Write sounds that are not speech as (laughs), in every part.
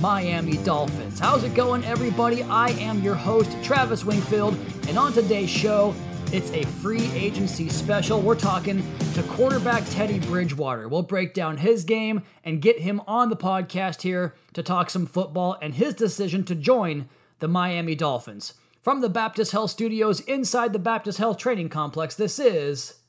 Miami Dolphins. How's it going, everybody? I am your host, Travis Wingfield, and on today's show, it's a free agency special. We're talking to quarterback Teddy Bridgewater. We'll break down his game and get him on the podcast here to talk some football and his decision to join the Miami Dolphins. From the Baptist Health Studios inside the Baptist Health Training Complex, this is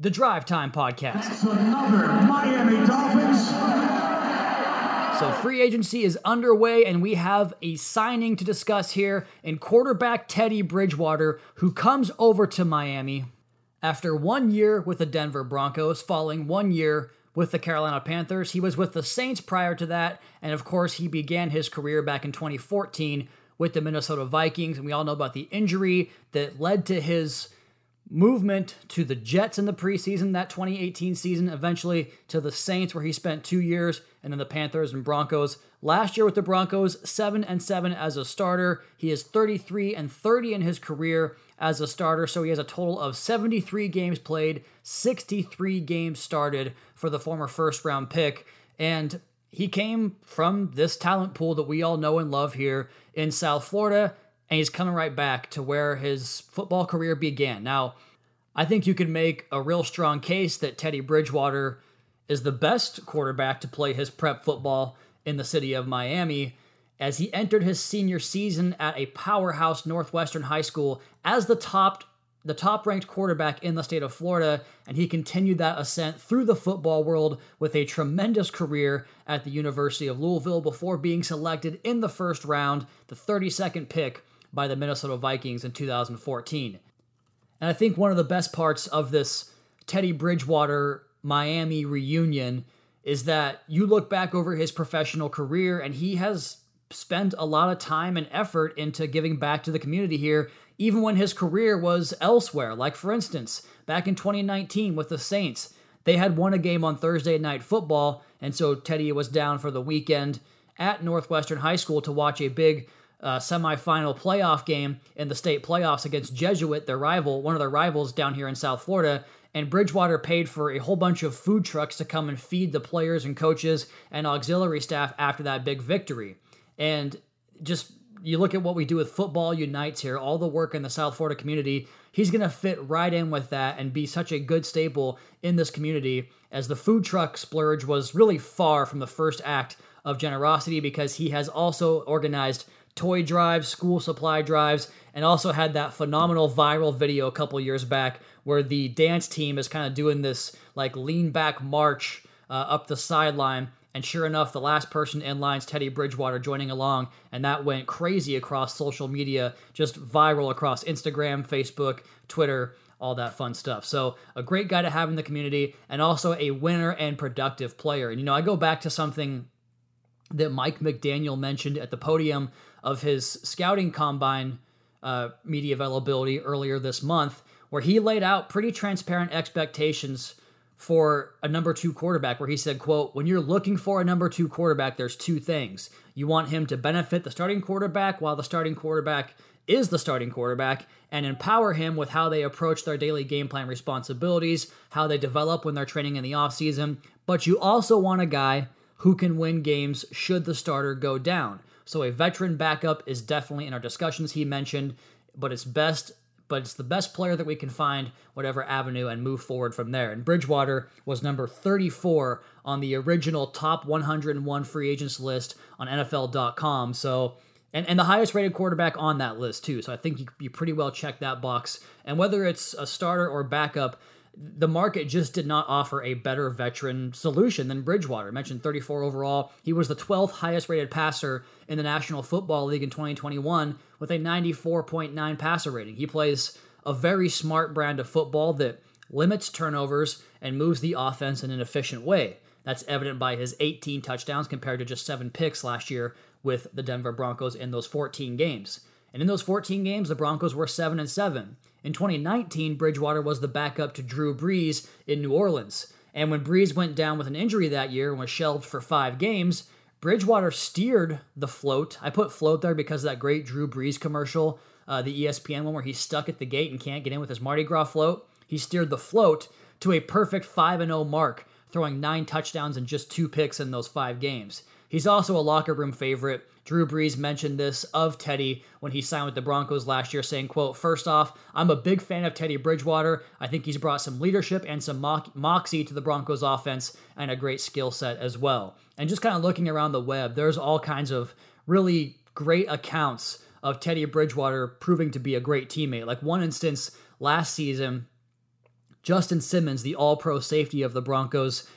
the Drive Time Podcast. That's another Miami Dolphins. So, free agency is underway, and we have a signing to discuss here in quarterback Teddy Bridgewater, who comes over to Miami after one year with the Denver Broncos, following one year with the Carolina Panthers. He was with the Saints prior to that, and of course, he began his career back in 2014 with the Minnesota Vikings. And we all know about the injury that led to his movement to the Jets in the preseason, that 2018 season, eventually to the Saints, where he spent two years, and then the Panthers and Broncos. Last year with the Broncos, 7 and 7 as a starter. He is 33 and 30 in his career as a starter, so he has a total of 73 games played, 63 games started for the former first round pick. And he came from this talent pool that we all know and love here in South Florida and he's coming right back to where his football career began. Now, I think you could make a real strong case that Teddy Bridgewater is the best quarterback to play his prep football in the city of Miami as he entered his senior season at a powerhouse Northwestern high school as the top the top ranked quarterback in the state of Florida, and he continued that ascent through the football world with a tremendous career at the University of Louisville before being selected in the first round, the 32nd pick by the Minnesota Vikings in 2014. And I think one of the best parts of this Teddy Bridgewater Miami reunion is that you look back over his professional career and he has spent a lot of time and effort into giving back to the community here, even when his career was elsewhere. Like, for instance, back in 2019 with the Saints, they had won a game on Thursday night football, and so Teddy was down for the weekend at Northwestern High School to watch a big uh, semifinal playoff game in the state playoffs against Jesuit, their rival, one of their rivals down here in South Florida. And Bridgewater paid for a whole bunch of food trucks to come and feed the players and coaches and auxiliary staff after that big victory. And just you look at what we do with Football Unites here, all the work in the South Florida community, he's going to fit right in with that and be such a good staple in this community as the food truck splurge was really far from the first act of generosity because he has also organized toy drives, school supply drives, and also had that phenomenal viral video a couple years back where the dance team is kind of doing this like lean back march uh, up the sideline. And sure enough, the last person in line's Teddy Bridgewater joining along, and that went crazy across social media, just viral across Instagram, Facebook, Twitter, all that fun stuff. So, a great guy to have in the community, and also a winner and productive player. And you know, I go back to something that Mike McDaniel mentioned at the podium of his scouting combine uh, media availability earlier this month, where he laid out pretty transparent expectations for a number two quarterback where he said quote when you're looking for a number two quarterback there's two things. You want him to benefit the starting quarterback while the starting quarterback is the starting quarterback and empower him with how they approach their daily game plan responsibilities how they develop when they're training in the offseason. But you also want a guy who can win games should the starter go down so a veteran backup is definitely in our discussions he mentioned, but it's best but it's the best player that we can find whatever avenue and move forward from there. And Bridgewater was number 34 on the original top 101 free agents list on NFL.com. So and, and the highest rated quarterback on that list too. So I think you, you pretty well check that box. And whether it's a starter or backup, the market just did not offer a better veteran solution than Bridgewater. I mentioned 34 overall. He was the 12th highest rated passer in the National Football League in 2021 with a 94.9 passer rating. He plays a very smart brand of football that limits turnovers and moves the offense in an efficient way. That's evident by his 18 touchdowns compared to just 7 picks last year with the Denver Broncos in those 14 games. And in those 14 games, the Broncos were 7 and 7. In 2019, Bridgewater was the backup to Drew Brees in New Orleans. And when Brees went down with an injury that year and was shelved for five games, Bridgewater steered the float. I put float there because of that great Drew Brees commercial, uh, the ESPN one where he's stuck at the gate and can't get in with his Mardi Gras float. He steered the float to a perfect 5 0 mark, throwing nine touchdowns and just two picks in those five games. He's also a locker room favorite. Drew Brees mentioned this of Teddy when he signed with the Broncos last year, saying, quote, First off, I'm a big fan of Teddy Bridgewater. I think he's brought some leadership and some mo- moxie to the Broncos offense and a great skill set as well. And just kind of looking around the web, there's all kinds of really great accounts of Teddy Bridgewater proving to be a great teammate. Like one instance last season, Justin Simmons, the all pro safety of the Broncos,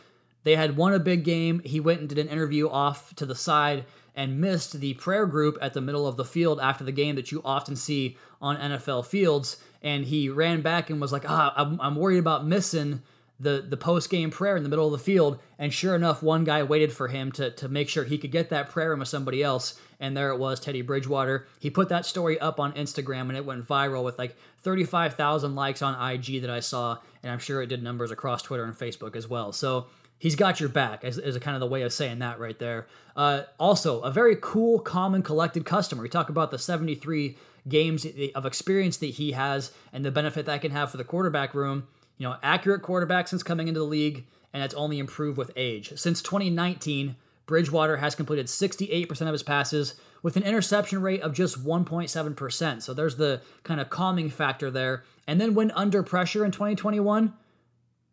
they had won a big game. He went and did an interview off to the side and missed the prayer group at the middle of the field after the game that you often see on NFL fields. And he ran back and was like, ah, I'm, I'm worried about missing the, the post game prayer in the middle of the field. And sure enough, one guy waited for him to, to make sure he could get that prayer in with somebody else. And there it was, Teddy Bridgewater. He put that story up on Instagram and it went viral with like 35,000 likes on IG that I saw. And I'm sure it did numbers across Twitter and Facebook as well. So he's got your back as, as a kind of the way of saying that right there. Uh, also a very cool calm and collected customer. We talk about the 73 games of experience that he has and the benefit that can have for the quarterback room. You know accurate quarterback since coming into the league and it's only improved with age. Since 2019 bridgewater has completed 68% of his passes with an interception rate of just 1.7% so there's the kind of calming factor there. And then when under pressure in 2021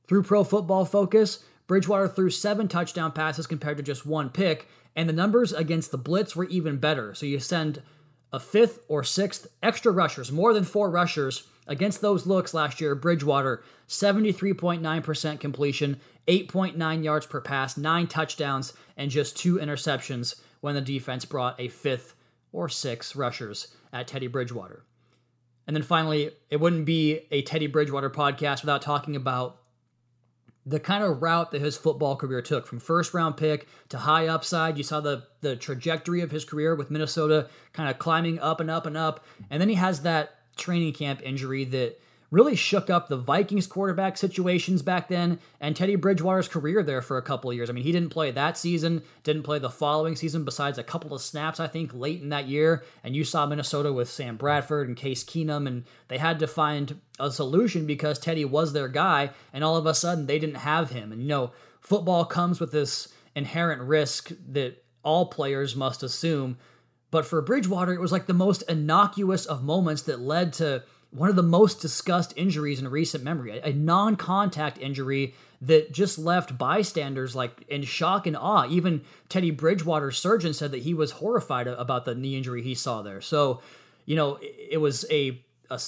through pro football focus Bridgewater threw seven touchdown passes compared to just one pick, and the numbers against the blitz were even better. So you send a fifth or sixth extra rushers, more than four rushers against those looks last year. Bridgewater, 73.9% completion, 8.9 yards per pass, nine touchdowns, and just two interceptions when the defense brought a fifth or six rushers at Teddy Bridgewater. And then finally, it wouldn't be a Teddy Bridgewater podcast without talking about the kind of route that his football career took from first round pick to high upside. You saw the the trajectory of his career with Minnesota kind of climbing up and up and up. And then he has that training camp injury that really shook up the Vikings quarterback situations back then and Teddy Bridgewater's career there for a couple of years. I mean, he didn't play that season, didn't play the following season besides a couple of snaps, I think, late in that year. And you saw Minnesota with Sam Bradford and Case Keenum, and they had to find a solution because Teddy was their guy, and all of a sudden they didn't have him. And you know, football comes with this inherent risk that all players must assume. But for Bridgewater, it was like the most innocuous of moments that led to one of the most discussed injuries in recent memory, a, non contact injury that just left bystanders like in shock and awe. Even Teddy Bridgewater's surgeon said that he was horrified about the knee injury he saw there. So, you know, it was a, a,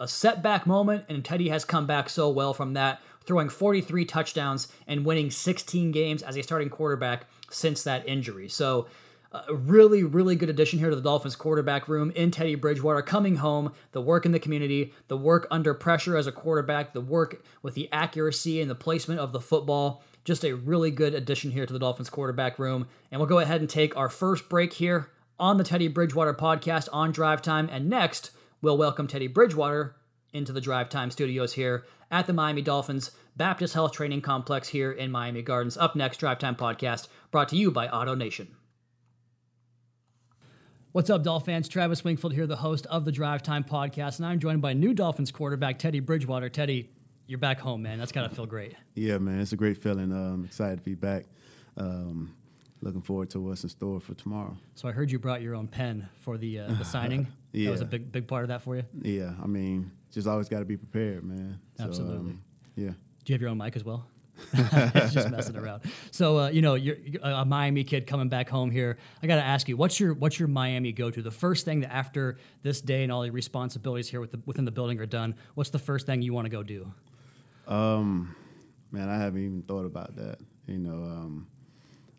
a setback moment, and Teddy has come back so well from that, throwing 43 touchdowns and winning 16 games as a starting quarterback since that injury. So, a really, really good addition here to the Dolphins quarterback room in Teddy Bridgewater coming home, the work in the community, the work under pressure as a quarterback, the work with the accuracy and the placement of the football. Just a really good addition here to the Dolphins quarterback room. And we'll go ahead and take our first break here on the Teddy Bridgewater podcast on Drive Time. And next, we'll welcome Teddy Bridgewater into the Drive Time studios here at the Miami Dolphins Baptist Health Training Complex here in Miami Gardens. Up next, Drive Time podcast brought to you by Auto Nation. What's up, Dolphins fans? Travis Wingfield here, the host of the Drive Time podcast, and I'm joined by new Dolphins quarterback Teddy Bridgewater. Teddy, you're back home, man. That's gotta feel great. Yeah, man, it's a great feeling. I'm um, excited to be back. Um, looking forward to what's in store for tomorrow. So I heard you brought your own pen for the uh, the (laughs) signing. yeah, that was a big big part of that for you. Yeah, I mean, just always got to be prepared, man. Absolutely. So, um, yeah. Do you have your own mic as well? (laughs) just messing around. So uh, you know, you're, you're, a Miami kid coming back home here. I got to ask you, what's your what's your Miami go to? The first thing that after this day and all your responsibilities here with the, within the building are done, what's the first thing you want to go do? Um, man, I haven't even thought about that. You know, um,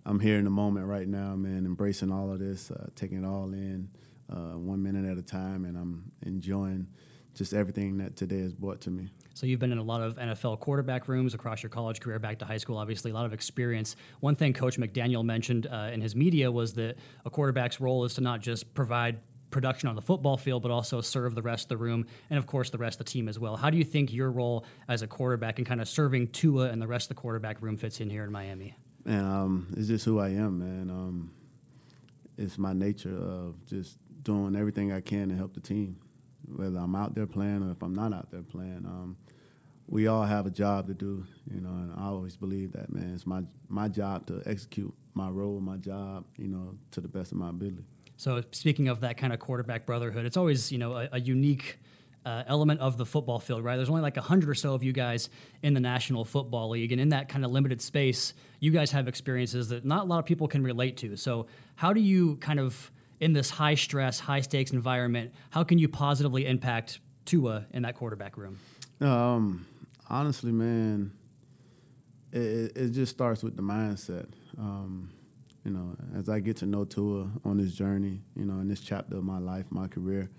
I'm here in the moment right now, man, embracing all of this, uh, taking it all in, uh, one minute at a time, and I'm enjoying just everything that today has brought to me. So you've been in a lot of NFL quarterback rooms across your college career, back to high school, obviously, a lot of experience. One thing Coach McDaniel mentioned uh, in his media was that a quarterback's role is to not just provide production on the football field, but also serve the rest of the room and, of course, the rest of the team as well. How do you think your role as a quarterback and kind of serving Tua and the rest of the quarterback room fits in here in Miami? And um, it's just who I am, man. Um, it's my nature of just doing everything I can to help the team, whether I'm out there playing or if I'm not out there playing. Um, we all have a job to do, you know, and I always believe that, man. It's my my job to execute my role, my job, you know, to the best of my ability. So speaking of that kind of quarterback brotherhood, it's always you know a, a unique. Uh, element of the football field, right? There's only like a hundred or so of you guys in the National Football League, and in that kind of limited space, you guys have experiences that not a lot of people can relate to. So, how do you kind of in this high stress, high stakes environment, how can you positively impact Tua in that quarterback room? Um, honestly, man, it, it just starts with the mindset. Um, you know, as I get to know Tua on this journey, you know, in this chapter of my life, my career,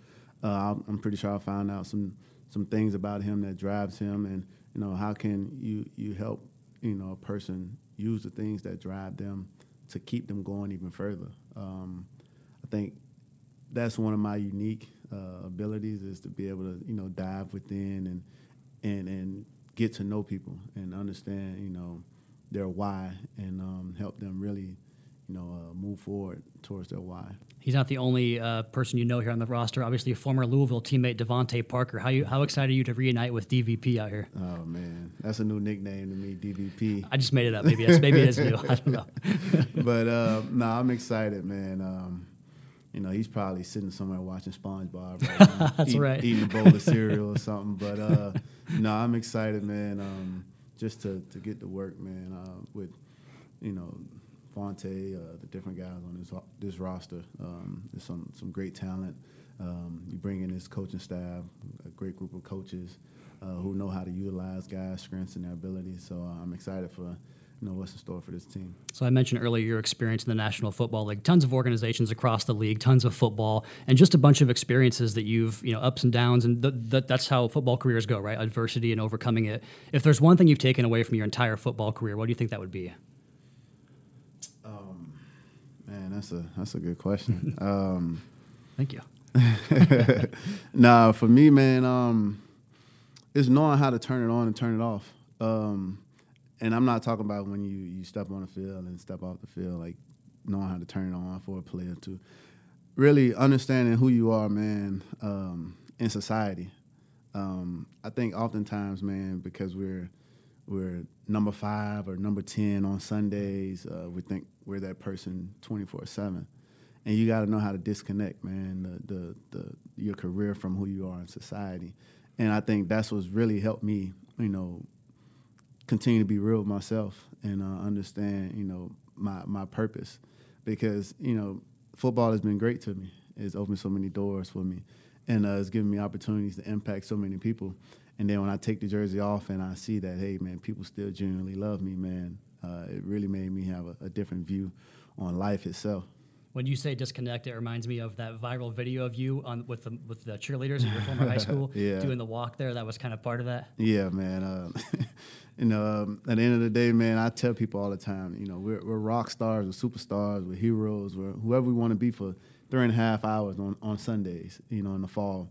uh, I'm pretty sure I found out some some things about him that drives him, and you know, how can you you help you know a person use the things that drive them to keep them going even further. Um, I think that's one of my unique uh, abilities is to be able to you know dive within and and and get to know people and understand you know their why and um, help them really you know uh, move forward towards their why. He's not the only uh, person you know here on the roster. Obviously, a former Louisville teammate DeVante Parker. How you how excited are you to reunite with DVP out here? Oh man, that's a new nickname to me, DVP. I just made it up. Maybe it's maybe it is new. I don't know. (laughs) but uh, no, I'm excited, man. Um, you know, he's probably sitting somewhere watching SpongeBob right (laughs) now. That's eat, right. Eating a bowl of (laughs) cereal or something. But uh, no, I'm excited, man. Um, just to, to get to work, man, uh, with, you know, Fonte, uh, the different guys on this this roster. Um, there's some some great talent. Um, you bring in this coaching staff, a great group of coaches uh, who know how to utilize guys' strengths and their abilities. So uh, I'm excited for know what's in store for this team. So I mentioned earlier your experience in the National Football League, tons of organizations across the league, tons of football, and just a bunch of experiences that you've you know ups and downs, and th- th- that's how football careers go, right? Adversity and overcoming it. If there's one thing you've taken away from your entire football career, what do you think that would be? Um, man, that's a that's a good question. (laughs) um, Thank you. (laughs) nah, for me, man, um, it's knowing how to turn it on and turn it off. Um, and I'm not talking about when you you step on the field and step off the field, like knowing how to turn it on for a player to really understanding who you are, man, um, in society. Um, I think oftentimes, man, because we're we're number five or number ten on Sundays, uh, we think we're that person twenty four seven, and you got to know how to disconnect, man, the, the the your career from who you are in society, and I think that's what's really helped me, you know, continue to be real with myself and uh, understand, you know, my my purpose, because you know, football has been great to me. It's opened so many doors for me, and uh, it's given me opportunities to impact so many people. And then when I take the jersey off and I see that, hey man, people still genuinely love me, man, uh, it really made me have a, a different view on life itself. When you say disconnect, it reminds me of that viral video of you on with the with the cheerleaders at your former high (laughs) school Yeah. doing the walk there. That was kind of part of that. Yeah, man. Uh, (laughs) you know, um, at the end of the day, man, I tell people all the time, you know, we're, we're rock stars, we're superstars, we're heroes, we're whoever we want to be for three and a half hours on, on Sundays, you know, in the fall.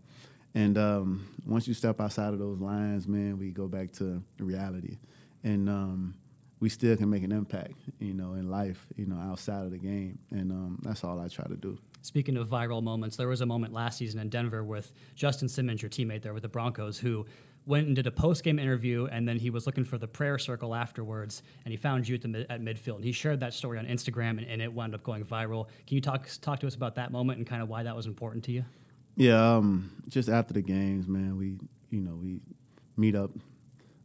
And um, once you step outside of those lines, man, we go back to reality. And um, we still can make an impact, you know, in life, you know, outside of the game. And um, that's all I try to do. Speaking of viral moments, there was a moment last season in Denver with Justin Simmons, your teammate there with the Broncos, who went and did a post game interview, and then he was looking for the prayer circle afterwards, and he found you at, the, at midfield. And he shared that story on Instagram, and, and it wound up going viral. Can you talk talk to us about that moment and kind of why that was important to you? Yeah, um, just after the games, man, we you know we meet up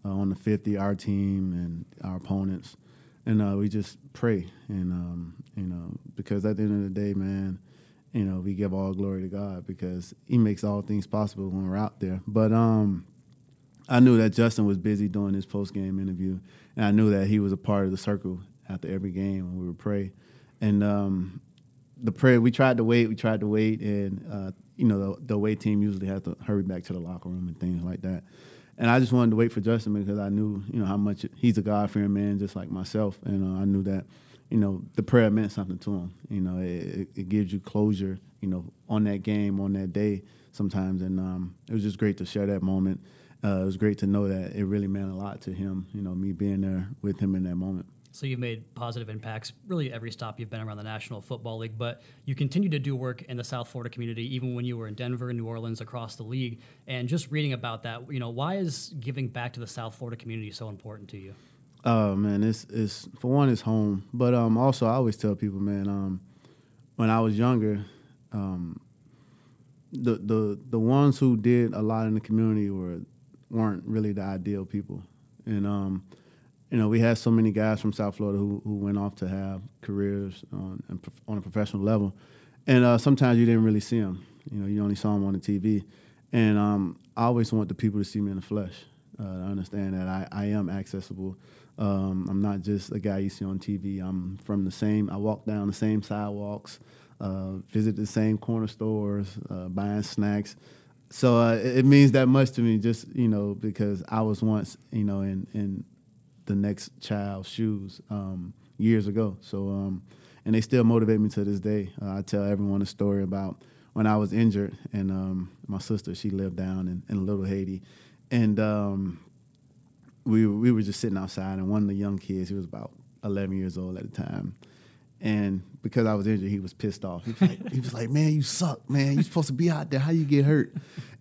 uh, on the fifty, our team and our opponents, and uh, we just pray, and um, you know because at the end of the day, man, you know we give all glory to God because He makes all things possible when we're out there. But um, I knew that Justin was busy doing his post game interview, and I knew that he was a part of the circle after every game when we would pray, and um, the prayer we tried to wait we tried to wait and uh, you know the, the away team usually has to hurry back to the locker room and things like that and i just wanted to wait for justin because i knew you know how much he's a god-fearing man just like myself and uh, i knew that you know, the prayer meant something to him. You know, it, it gives you closure, you know, on that game, on that day sometimes. And um, it was just great to share that moment. Uh, it was great to know that it really meant a lot to him, you know, me being there with him in that moment. So you've made positive impacts really every stop you've been around the National Football League, but you continue to do work in the South Florida community even when you were in Denver, New Orleans, across the league. And just reading about that, you know, why is giving back to the South Florida community so important to you? Oh man, it's it's for one, it's home, but um, also I always tell people, man, um, when I was younger, um, the the the ones who did a lot in the community were weren't really the ideal people, and um, you know, we had so many guys from South Florida who, who went off to have careers on, on a professional level, and uh, sometimes you didn't really see them. You know, you only saw them on the TV, and um, I always want the people to see me in the flesh. Uh, to understand that I, I am accessible. Um, I'm not just a guy you see on TV. I'm from the same. I walk down the same sidewalks, uh, visit the same corner stores, uh, buying snacks. So uh, it means that much to me, just you know, because I was once, you know, in in the next child's shoes um, years ago. So, um, and they still motivate me to this day. Uh, I tell everyone a story about when I was injured, and um, my sister she lived down in, in Little Haiti, and um, we we were just sitting outside, and one of the young kids, he was about 11 years old at the time, and because I was injured, he was pissed off. He was like, he was like "Man, you suck, man. You're supposed to be out there. How you get hurt?"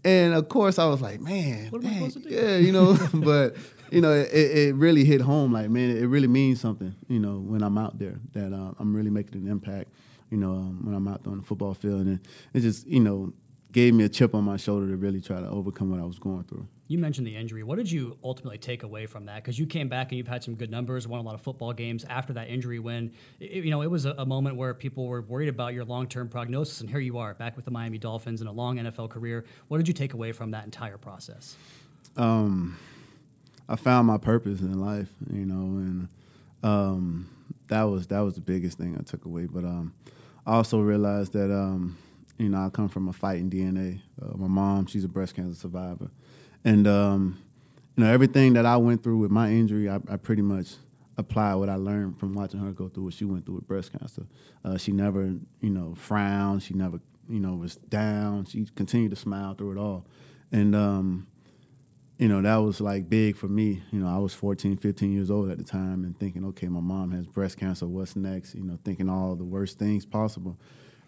And of course, I was like, "Man, What am I man, supposed to do?" yeah, you know." (laughs) (laughs) but you know, it, it really hit home. Like, man, it really means something. You know, when I'm out there, that uh, I'm really making an impact. You know, um, when I'm out there on the football field, and it just, you know, gave me a chip on my shoulder to really try to overcome what I was going through. You mentioned the injury. What did you ultimately take away from that? Because you came back and you've had some good numbers, won a lot of football games after that injury. When it, you know it was a, a, moment where people were worried about your long-term prognosis, and here you are back with the Miami Dolphins and a long NFL career. What did you take away from that entire process? Um, I found my purpose in life, you know, and um, that was that was the biggest thing I took away. But um, I also realized that um, you know I come from a fighting DNA. Uh, my mom, she's a breast cancer survivor, and um, you know everything that I went through with my injury, I, I, pretty much apply what I learned from watching her go through what she went through with breast cancer. Uh, she never, you know, frowned. She never, you know, was down. She continued to smile through it all, and um, you know, that was like big for me. You know, I was 14, 15 years old at the time and thinking, okay, my mom has breast cancer. What's next? You know, thinking all the worst things possible.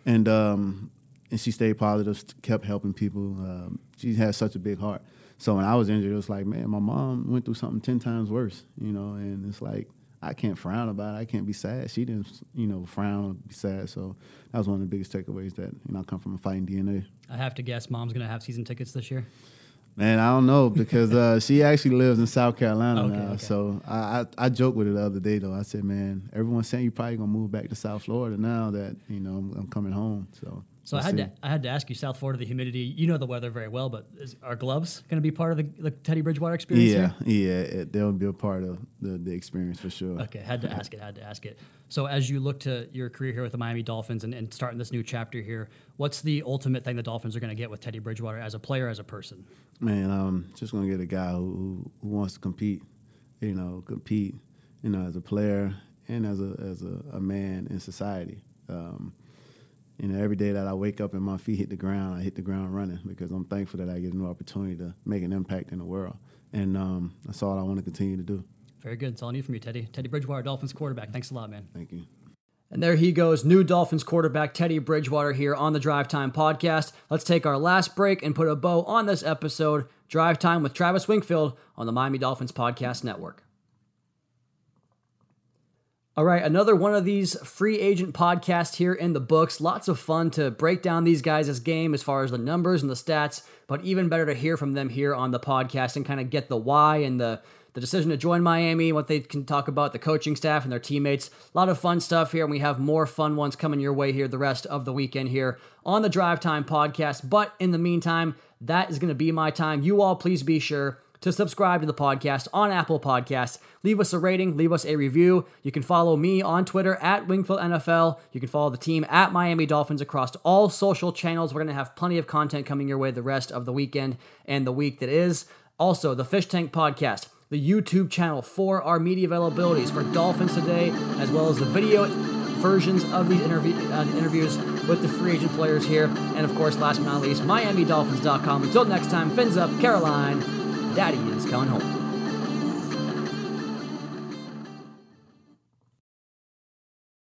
And, um, and she stayed positive, kept helping people. Um, she had such a big heart. So when I was injured, it was like, man, my mom went through something 10 times worse, you know, and it's like, I can't frown about it. I can't be sad. She didn't, you know, frown or be sad. So that was one of the biggest takeaways that, you know, I come from a fighting DNA. I have to guess mom's going to have season tickets this year. Man, I don't know because uh, she actually lives in South Carolina Okay, now. okay. So I, I I joked with her the other day though. I said, "Man, everyone's saying you probably gonna move back to South Florida now that you know I'm, I'm coming home." So So we'll I had see. to I had to ask you, South Florida, the humidity. You know the weather very well, but is, are gloves going to be part of the, the Teddy Bridgewater experience? Yeah, here? yeah, it, they'll be a part of the, the experience for sure. Okay, had to ask it, had to ask it. So, as you look to your career here with the Miami Dolphins and, and starting this new chapter here, what's the ultimate thing the Dolphins are going to get with Teddy Bridgewater as a player, as a person? Man, um, just gonna get a guy who, who, who wants to compete. You know, compete. You know, as a player and as a as a, a man in society. Um, you know, every day that I wake up and my feet hit the ground, I hit the ground running because I'm thankful that I get a new opportunity to make an impact in the world, and um, that's all I want to continue to do. Very good. It's all I need from you, Teddy. Teddy Bridgewater, Dolphins quarterback. Thanks a lot, man. Thank you. And there he goes, new Dolphins quarterback Teddy Bridgewater here on the Drive Time podcast. Let's take our last break and put a bow on this episode. Drive Time with Travis Wingfield on the Miami Dolphins Podcast Network. All right, another one of these free agent podcasts here in the books. Lots of fun to break down these guys' game as far as the numbers and the stats, but even better to hear from them here on the podcast and kind of get the why and the the decision to join Miami, what they can talk about, the coaching staff and their teammates. A lot of fun stuff here, and we have more fun ones coming your way here the rest of the weekend here on the Drive Time podcast. But in the meantime, that is going to be my time. You all, please be sure to subscribe to the podcast on Apple Podcasts. Leave us a rating, leave us a review. You can follow me on Twitter at Wingfield NFL. You can follow the team at Miami Dolphins across all social channels. We're going to have plenty of content coming your way the rest of the weekend and the week that is. Also, the Fish Tank Podcast the YouTube channel for our media availabilities for Dolphins Today, as well as the video versions of these uh, interviews with the free agent players here. And of course, last but not least, MiamiDolphins.com. Until next time, fins up, Caroline. Daddy is coming home.